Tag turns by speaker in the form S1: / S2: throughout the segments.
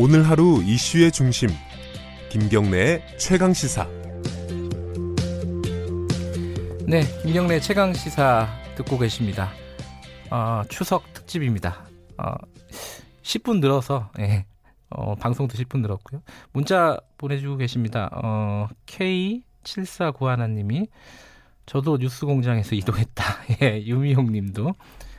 S1: 오늘 하루 이슈의 중심 김경래의 최강 시사.
S2: 네, 김경래 최강 시사 듣고 계십니다. 어, 추석 특집입니다. 어, 10분 늘어서 예, 어, 방송도 10분 늘었고요. 문자 보내주고 계십니다. 어, K7491님이 저도 뉴스공장에서 이동했다. 예, 유미용님도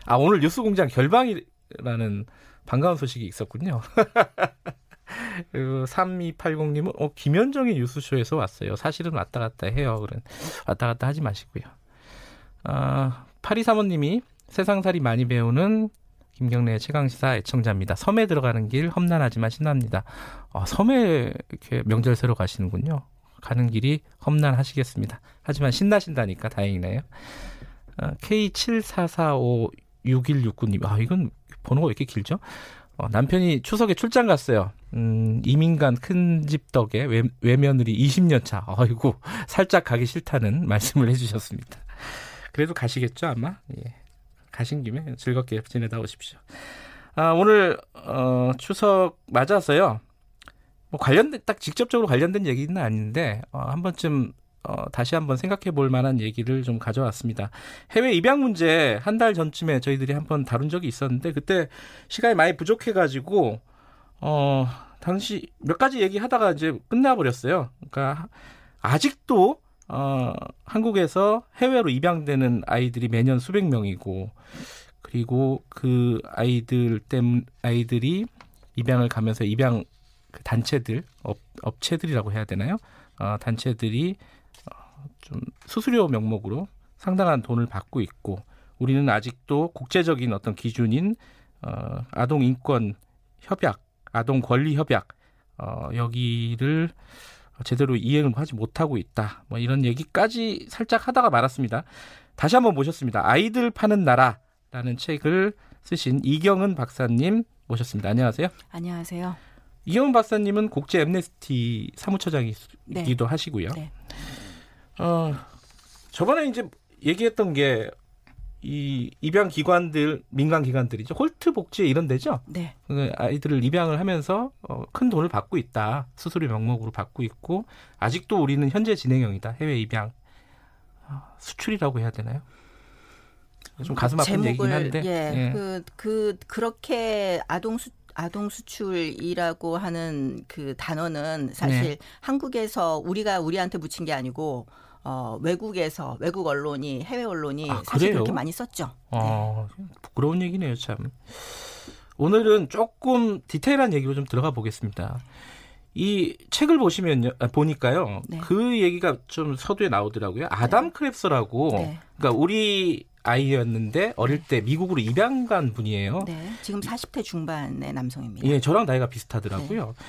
S2: 아 오늘 뉴스공장 결방이라는 반가운 소식이 있었군요. 그리고 3280님은 어, 김현정의 뉴스쇼에서 왔어요. 사실은 왔다 갔다 해요. 그런 왔다 갔다 하지 마시고요. 아, 8235님이 세상살이 많이 배우는 김경래의 최강시사 애청자입니다. 섬에 들어가는 길 험난하지만 신납니다. 아, 섬에 이렇게 명절 새로 가시는군요. 가는 길이 험난하시겠습니다. 하지만 신나신다니까 다행이네요. 아, K74456169님, 아, 이건 번호가 왜 이렇게 길죠? 어, 남편이 추석에 출장 갔어요. 음, 이민간 큰 집 덕에 외, 외며느리 20년 차. 아이고, 살짝 가기 싫다는 말씀을 해주셨습니다. 그래도 가시겠죠, 아마? 예. 가신 김에 즐겁게 지내다 오십시오. 아, 오늘, 어, 추석 맞아서요. 뭐 관련된, 딱 직접적으로 관련된 얘기는 아닌데, 어, 한 번쯤 어, 다시 한번 생각해 볼 만한 얘기를 좀 가져왔습니다. 해외 입양 문제 한 달 전쯤에 저희들이 한 번 다룬 적이 있었는데 그때 시간이 많이 부족해가지고 어, 당시 몇 가지 얘기하다가 이제 끝나버렸어요. 그러니까 아직도 어, 한국에서 해외로 입양되는 아이들이 매년 수백 명이고 그리고 그 아이들 땜 아이들이 입양을 가면서 입양 그 단체들 업, 업체들이라고 해야 되나요? 어, 단체들이 좀 수수료 명목으로 상당한 돈을 받고 있고 우리는 아직도 국제적인 어떤 기준인 어, 아동 인권 협약, 아동 권리 협약 어, 여기를 제대로 이행을 하지 못하고 있다. 뭐 이런 얘기까지 살짝 하다가 말았습니다. 다시 한번 모셨습니다. 아이들 파는 나라라는 책을 쓰신 이경은 박사님 모셨습니다. 안녕하세요.
S3: 안녕하세요.
S2: 이경은 박사님은 국제 엠네스티 사무처장이기도 네. 하시고요. 네. 어, 저번에 이제 얘기했던 게 이 입양 기관들 민간 기관들이죠 홀트 복지 이런 데죠.
S3: 네.
S2: 그 아이들을 입양을 하면서 어, 큰 돈을 받고 있다 수수료 명목으로 받고 있고 아직도 우리는 현재 진행형이다 해외 입양 어, 수출이라고 해야 되나요? 좀 가슴 아픈 얘기긴 한데.
S3: 예, 예. 그, 그 그렇게 아동 수 아동 수출이라고 하는 그 단어는 사실 네. 한국에서 우리가 우리한테 붙인 게 아니고 어, 외국에서 외국 언론이 해외 언론이 아, 사실 그렇게 많이 썼죠.
S2: 아, 네. 부끄러운 얘기네요, 참. 오늘은 조금 디테일한 얘기로 좀 들어가 보겠습니다. 이 책을 보시면 아, 보니까요. 네. 그 얘기가 좀 서두에 나오더라고요. 아담 네. 크랩스라고. 네. 그러니까 우리 아이였는데 어릴 때 미국으로 입양 간 분이에요.
S3: 네. 지금 40대 중반의 남성입니다.
S2: 예, 저랑 나이가 비슷하더라고요. 네.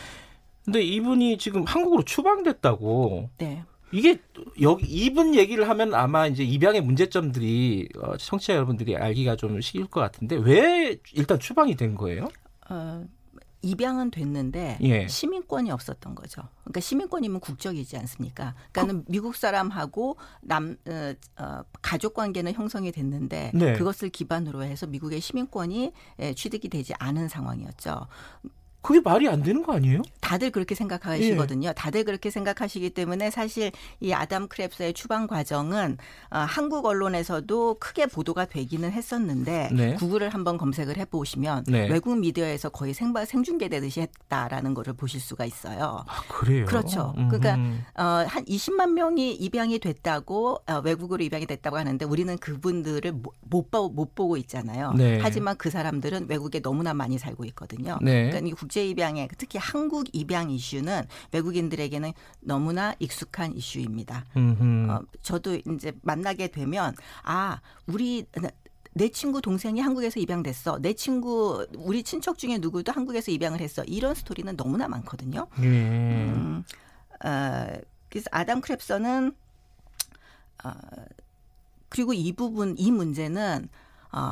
S2: 근데 이분이 지금 한국으로 추방됐다고.
S3: 네.
S2: 이게 여기 이분 얘기를 하면 아마 이제 입양의 문제점들이 어, 청취자 여러분들이 알기가 좀 쉬울 것 같은데 왜 일단 추방이 된 거예요? 어,
S3: 입양은 됐는데 예. 시민권이 없었던 거죠. 그러니까 시민권이면 국적이지 않습니까? 그러니까는 그... 미국 사람하고 남 어, 어, 가족 관계는 형성이 됐는데 네. 그것을 기반으로 해서 미국의 시민권이 예, 취득이 되지 않은 상황이었죠.
S2: 그게 말이 안 되는 거 아니에요?
S3: 다들 그렇게 생각하시거든요. 예. 다들 그렇게 생각하시기 때문에 사실 이 아담 크랩스의 추방 과정은 어, 한국 언론에서도 크게 보도가 되기는 했었는데 네. 구글을 한번 검색을 해보시면 네. 외국 미디어에서 거의 생바, 생중계되듯이 했다라는 거를 보실 수가 있어요.
S2: 아, 그래요?
S3: 그렇죠. 음흠. 그러니까 어, 한 20만 명이 입양이 됐다고 어, 외국으로 입양이 됐다고 하는데 우리는 그분들을 못, 못, 못 보고 있잖아요. 네. 하지만 그 사람들은 외국에 너무나 많이 살고 있거든요. 네. 그러니까 국제 입양에 특히 한국 입양 이슈는 외국인들에게는 너무나 익숙한 이슈입니다. 어, 저도 이제 만나게 되면 아 우리 내 친구 동생이 한국에서 입양됐어. 내 친구 우리 친척 중에 누구도 한국에서 입양을 했어. 이런 스토리는 너무나 많거든요. 예. 음, 어, 그래서 아담 크랩서는 어, 그리고 이 부분 이 문제는 어,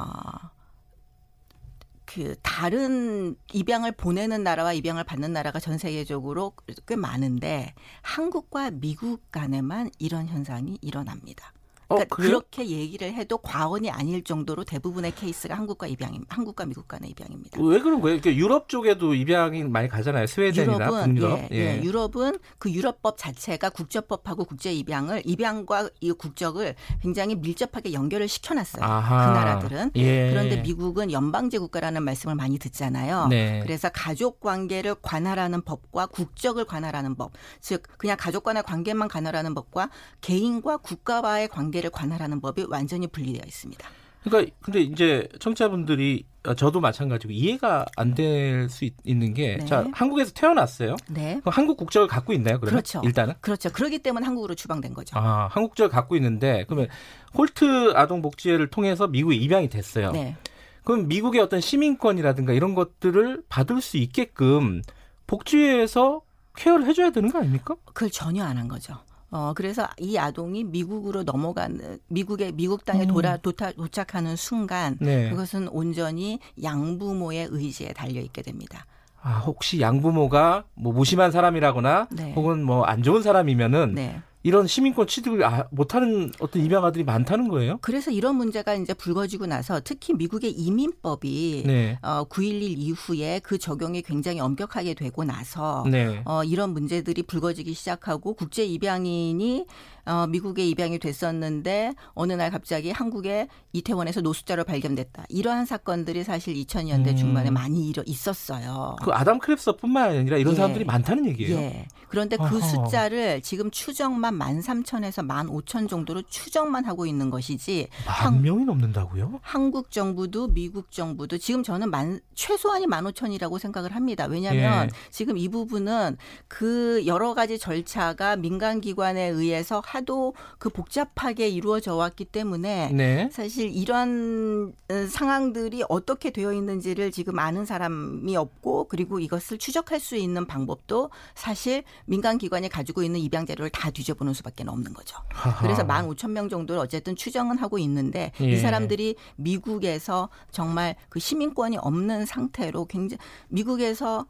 S3: 그 다른 입양을 보내는 나라와 입양을 받는 나라가 전 세계적으로 꽤 많은데 한국과 미국 간에만 이런 현상이 일어납니다. 어, 그러니까 어, 그렇게 얘기를 해도 과언이 아닐 정도로 대부분의 케이스가 한국과 입양임, 한국과 미국 간의 입양입니다.
S2: 왜 그런 거예요? 그러니까 유럽 쪽에도 입양이 많이 가잖아요. 스웨덴이나 유럽은, 북유럽.
S3: 예, 예. 예, 유럽은 그 유럽법 자체가 국제법하고 국제 입양을 입양과 이 국적을 굉장히 밀접하게 연결을 시켜놨어요. 아하. 그 나라들은. 예. 그런데 미국은 연방제 국가라는 말씀을 많이 듣잖아요. 네. 그래서 가족 관계를 관할하는 법과 국적을 관할하는 법, 즉 그냥 가족 간의 관계만 관할하는 법과 개인과 국가와의 관계 관계를 관할하는 법이 완전히 분리되어 있습니다.
S2: 그러니까 근데 이제 청취자분들이 어, 저도 마찬가지고 이해가 안 될 수 있는 게, 네. 자 한국에서 태어났어요. 네. 한국 국적을 갖고 있나요? 그러면 그렇죠. 일단은
S3: 그렇죠. 그렇기 때문에 한국으로 추방된 거죠.
S2: 아 한국 국적을 갖고 있는데 그러면 홀트 아동 복지회를 통해서 미국에 입양이 됐어요. 네. 그럼 미국의 어떤 시민권이라든가 이런 것들을 받을 수 있게끔 복지회에서 케어를 해줘야 되는 거 아닙니까?
S3: 그걸 전혀 안 한 거죠. 어 그래서 이 아동이 미국으로 넘어가는 미국의 미국 땅에 음. 돌아 도타, 도착하는 순간 네. 그것은 온전히 양부모의 의지에 달려 있게 됩니다.
S2: 아 혹시 양부모가 뭐 무심한 사람이라거나 네. 혹은 뭐 안 좋은 사람이면은 네. 이런 시민권 취득을 아, 못하는 어떤 입양아들이 많다는 거예요?
S3: 그래서 이런 문제가 이제 불거지고 나서 특히 미국의 이민법이 네. 어, 9.11 이후에 그 적용이 굉장히 엄격하게 되고 나서 네. 어, 이런 문제들이 불거지기 시작하고 국제 입양인이 어, 미국에 입양이 됐었는데 어느 날 갑자기 한국의 이태원에서 노숙자로 발견됐다. 이러한 사건들이 사실 2000년대 음. 중반에 많이 일어 있었어요.
S2: 그 아담 크랩서뿐만 아니라 이런 예. 사람들이 많다는 얘기예요. 예.
S3: 그런데 그 어허. 숫자를 지금 추정만 13,000에서 15,000 정도로 추정만 하고 있는 것이지
S2: 만 명이 넘는다고요?
S3: 한국 정부도 미국 정부도 지금 저는 만 최소한이 15,000이라고 생각을 합니다. 왜냐하면 예. 지금 이 부분은 그 여러 가지 절차가 민간 기관에 의해서 하도 그 복잡하게 이루어져 왔기 때문에 네. 사실 이런 어, 상황들이 어떻게 되어 있는지를 지금 아는 사람이 없고 그리고 이것을 추적할 수 있는 방법도 사실 민간 기관이 가지고 있는 입양 자료를 다 뒤져보는 수밖에 없는 거죠. 하하. 그래서 15,000명 정도를 어쨌든 추정은 하고 있는데 예. 이 사람들이 미국에서 정말 그 시민권이 없는 상태로 굉장히 미국에서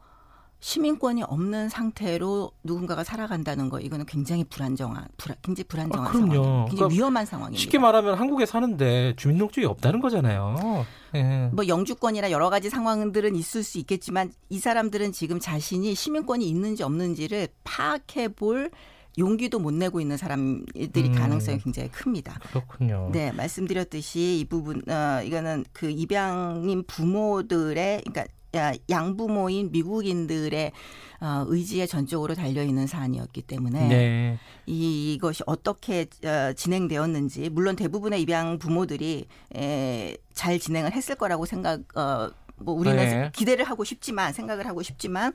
S3: 시민권이 없는 상태로 누군가가 살아간다는 거 이거는 굉장히 불안정한 불안, 굉장히 불안정한 아, 상황, 굉장히 그러니까 위험한 상황입니다.
S2: 쉽게 말하면 한국에 사는데 주민등록증이 없다는 거잖아요.
S3: 예. 뭐 영주권이나 여러 가지 상황들은 있을 수 있겠지만 이 사람들은 지금 자신이 시민권이 있는지 없는지를 파악해 볼 용기도 못 내고 있는 사람들이 음, 가능성이 굉장히 큽니다.
S2: 그렇군요.
S3: 네, 말씀드렸듯이 이 부분 어 이거는 그 입양인 부모들의 그러니까 양부모인 미국인들의 어, 의지에 전적으로 달려 있는 사안이었기 때문에 네. 이, 이것이 어떻게 어, 진행되었는지 물론 대부분의 입양 부모들이 에, 잘 진행을 했을 거라고 생각 어, 뭐 우리는 네. 기대를 하고 싶지만 생각을 하고 싶지만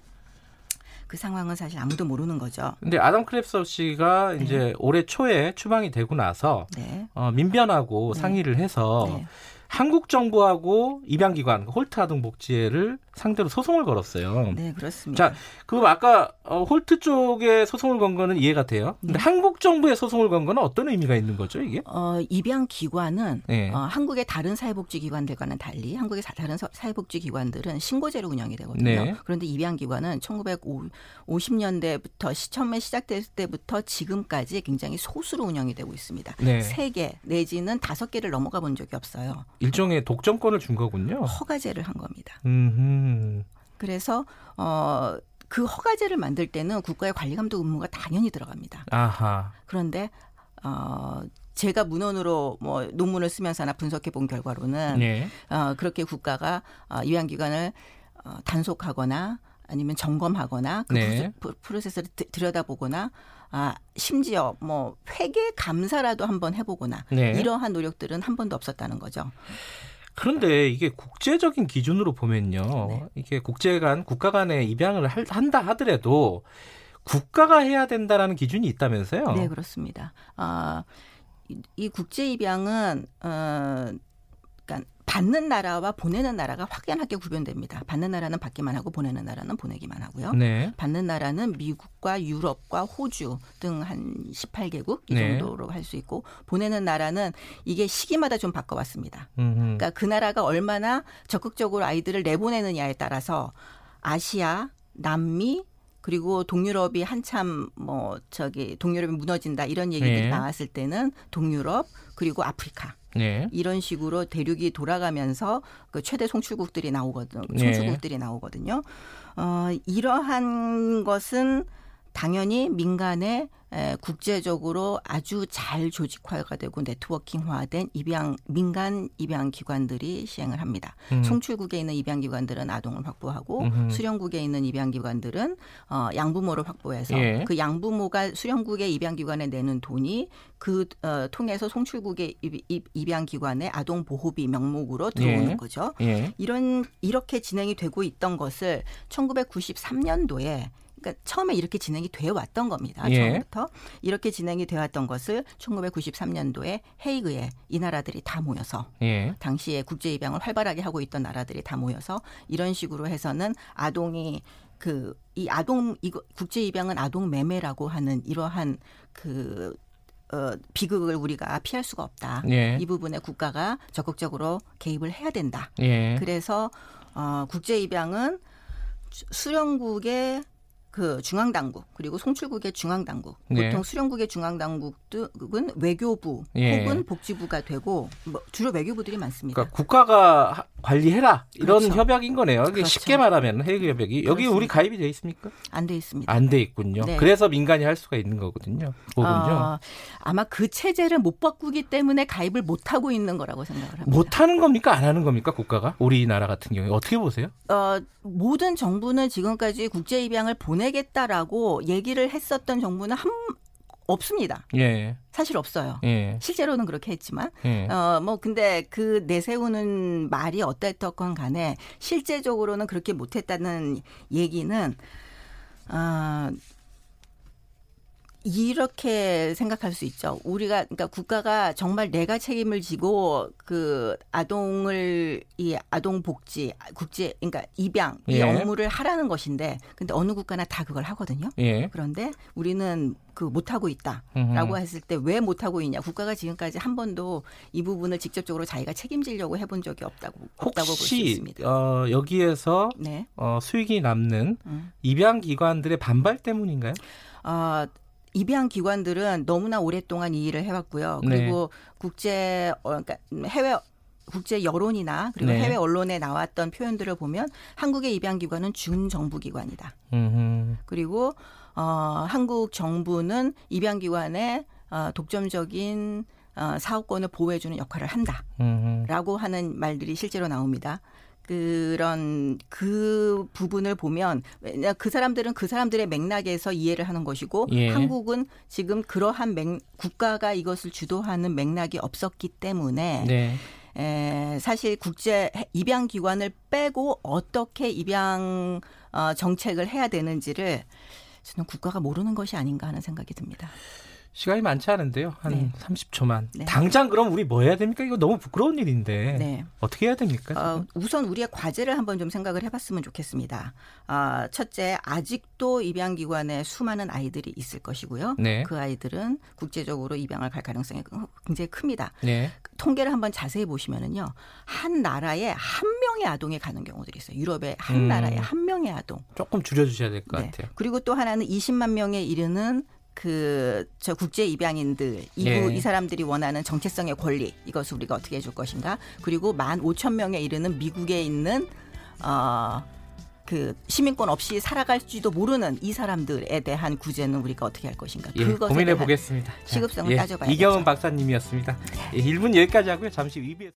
S3: 그 상황은 사실 아무도 모르는 거죠.
S2: 근데 아담 크랩서 씨가 네. 이제 올해 초에 추방이 되고 나서 네. 어, 민변하고 네. 상의를 해서 네. 한국 정부하고 입양기관 홀트 아동복지회를 상대로 소송을 걸었어요.
S3: 네, 그렇습니다.
S2: 자, 그럼 아까 어, 홀트 쪽에 소송을 건 거는 이해가 돼요. 근데 네. 한국 정부에 소송을 건 거는 어떤 의미가 있는 거죠, 이게?
S3: 어, 입양 기관은 네. 어, 한국의 다른 사회복지 기관들과는 달리 한국의 다른 사회복지 기관들은 신고제로 운영이 되거든요. 네. 그런데 입양 기관은 1950년대부터 시청에 시작됐을 때부터 지금까지 굉장히 소수로 운영이 되고 있습니다. 네. 3개 내지는 5개를 넘어가 본 적이 없어요.
S2: 일종의 독점권을 준 거군요.
S3: 허가제를 한 겁니다. 음흠. 그래서 어. 그 허가제를 만들 때는 국가의 관리 감독 의무가 당연히 들어갑니다. 아하. 그런데 어 제가 문헌으로 뭐 논문을 쓰면서나 분석해 본 결과로는 네. 어 그렇게 국가가 어 요양기관을 어 단속하거나 아니면 점검하거나 그 네. 프로세스를 들여다보거나 아 심지어 뭐 회계 감사라도 한번 해보거나 네. 이러한 노력들은 한 번도 없었다는 거죠.
S2: 그런데 이게 국제적인 기준으로 보면요, 네. 이게 국제 간 국가 간의 입양을 한다 하더라도 국가가 해야 된다라는 기준이 있다면서요?
S3: 네 그렇습니다. 아, 이, 이 국제 입양은 어, 그러니까 받는 나라와 보내는 나라가 확연하게 구별됩니다. 받는 나라는 받기만 하고 보내는 나라는 보내기만 하고요. 네. 받는 나라는 미국과 유럽과 호주 등 한 18개국 이 네. 정도로 할수 있고 보내는 나라는 이게 시기마다 좀 바꿔왔습니다. 음흠. 그러니까 그 나라가 얼마나 적극적으로 아이들을 내보내느냐에 따라서 아시아, 남미, 그리고 동유럽이 한참 뭐 저기 동유럽이 무너진다 이런 얘기들이 네. 나왔을 때는 동유럽 그리고 아프리카 네. 이런 식으로 대륙이 돌아가면서 그 최대 송출국들이 나오거든 네. 송출국들이 나오거든요. 어 이러한 것은 당연히 민간의 국제적으로 아주 잘 조직화가 되고 네트워킹화된 입양 민간 입양 기관들이 시행을 합니다. 음. 송출국에 있는 입양 기관들은 아동을 확보하고 음. 수령국에 있는 입양 기관들은 어, 양부모를 확보해서 예. 그 양부모가 수령국의 입양 기관에 내는 돈이 그 어, 통해서 송출국의 입, 입양 기관의 아동 보호비 명목으로 들어오는 예. 거죠. 예. 이런 이렇게 진행이 되고 있던 것을 1993년도에 그러니까 처음에 이렇게 진행이 되어 왔던 겁니다. 예. 처음부터 이렇게 진행이 되어 왔던 것을 1993년도에 헤이그에 이 나라들이 다 모여서 예. 당시에 국제 입양을 활발하게 하고 있던 나라들이 다 모여서 이런 식으로 해서는 아동이 그 이 아동 이거 국제 입양은 아동 매매라고 하는 이러한 그 어, 비극을 우리가 피할 수가 없다. 예. 이 부분에 국가가 적극적으로 개입을 해야 된다. 예. 그래서 어, 국제 입양은 수령국의 그 중앙 당국 그리고 송출국의 중앙 당국 네. 보통 수령국의 중앙 당국은 외교부 예. 혹은 복지부가 되고 뭐 주로 외교부들이 많습니다.
S2: 그러니까 국가가 관리해라 이런 그렇죠. 협약인 거네요. 그렇죠. 쉽게 말하면 해외 협약이 여기 그렇습니다. 우리 가입이 돼 있습니까?
S3: 안 돼 있습니다.
S2: 안 돼 있군요. 네. 그래서 민간이 할 수가 있는 거거든요. 어,
S3: 아마 그 체제를 못 바꾸기 때문에 가입을 못 하고 있는 거라고 생각을 합니다.
S2: 못 하는 겁니까? 안 하는 겁니까? 국가가 우리나라 같은 경우에 어떻게 보세요? 어,
S3: 모든 정부는 지금까지 국제 입양을 보내 겠다라고 얘기를 했었던 정부는 한 없습니다. 예. 사실 없어요. 예. 실제로는 그렇게 했지만, 예. 어, 뭐, 근데 그 내세우는 말이 어땠던 간에 실제적으로는 그렇게 못했다는 얘기는, 어, 이렇게 생각할 수 있죠. 우리가 그러니까 국가가 정말 내가 책임을 지고 그 아동을 이 아동 복지 국제 그러니까 입양 이 예. 업무를 하라는 것인데 근데 어느 국가나 다 그걸 하거든요. 예. 그런데 우리는 그 못 하고 있다라고 했을 때 왜 못 하고 있냐 국가가 지금까지 한 번도 이 부분을 직접적으로 자기가 책임지려고 해본 적이 없다고 없다고 볼 수 있습니다.
S2: 어, 여기에서 네. 어, 수익이 남는 음. 입양 기관들의 반발 때문인가요? 어,
S3: 입양 기관들은 너무나 오랫동안 이 일을 해왔고요. 네. 그리고 네. 국제 어, 그러니까 해외 국제 여론이나 그리고 네. 해외 언론에 나왔던 표현들을 보면 한국의 입양 기관은 준정부 기관이다. 음흠. 그리고 어, 한국 정부는 입양 기관의 어, 독점적인 어, 사업권을 보호해주는 역할을 한다라고 음흠. 하는 말들이 실제로 나옵니다. 그런 그 부분을 보면 그 사람들은 그 사람들의 맥락에서 이해를 하는 것이고 예. 한국은 지금 그러한 맥, 국가가 이것을 주도하는 맥락이 없었기 때문에 네. 에, 사실 국제 입양 기관을 빼고 어떻게 입양 어, 정책을 해야 되는지를 저는 국가가 모르는 것이 아닌가 하는 생각이 듭니다.
S2: 시간이 많지 않은데요. 한 네. 30초만. 네. 당장 그럼 우리 뭐 해야 됩니까? 이거 너무 부끄러운 일인데. 네. 어떻게 해야 됩니까? 어,
S3: 우선 우리의 과제를 한번 좀 생각을 해봤으면 좋겠습니다. 어, 첫째, 아직도 입양기관에 수많은 아이들이 있을 것이고요. 네. 그 아이들은 국제적으로 입양을 갈 가능성이 굉장히 큽니다. 네. 통계를 한번 자세히 보시면은요. 한 나라에 한 명의 아동이 가는 경우들이 있어요. 유럽의 한 음. 나라에 한 명의 아동.
S2: 조금 줄여주셔야 될것 네. 같아요.
S3: 그리고 또 하나는 20만 명에 이르는 그 저 국제 입양인들 이부 예. 이 사람들이 원하는 정체성의 권리 이것을 우리가 어떻게 해줄 것인가 그리고 만 오천 명에 이르는 미국에 있는 어그 시민권 없이 살아갈지도 모르는 이 사람들에 대한 구제는 우리가 어떻게 할 것인가
S2: 예, 고민해 보겠습니다.
S3: 시급성을 예, 따져봐야
S2: 이경은 박사님이었습니다. 예, 1분 여기까지 하고요. 잠시 위비에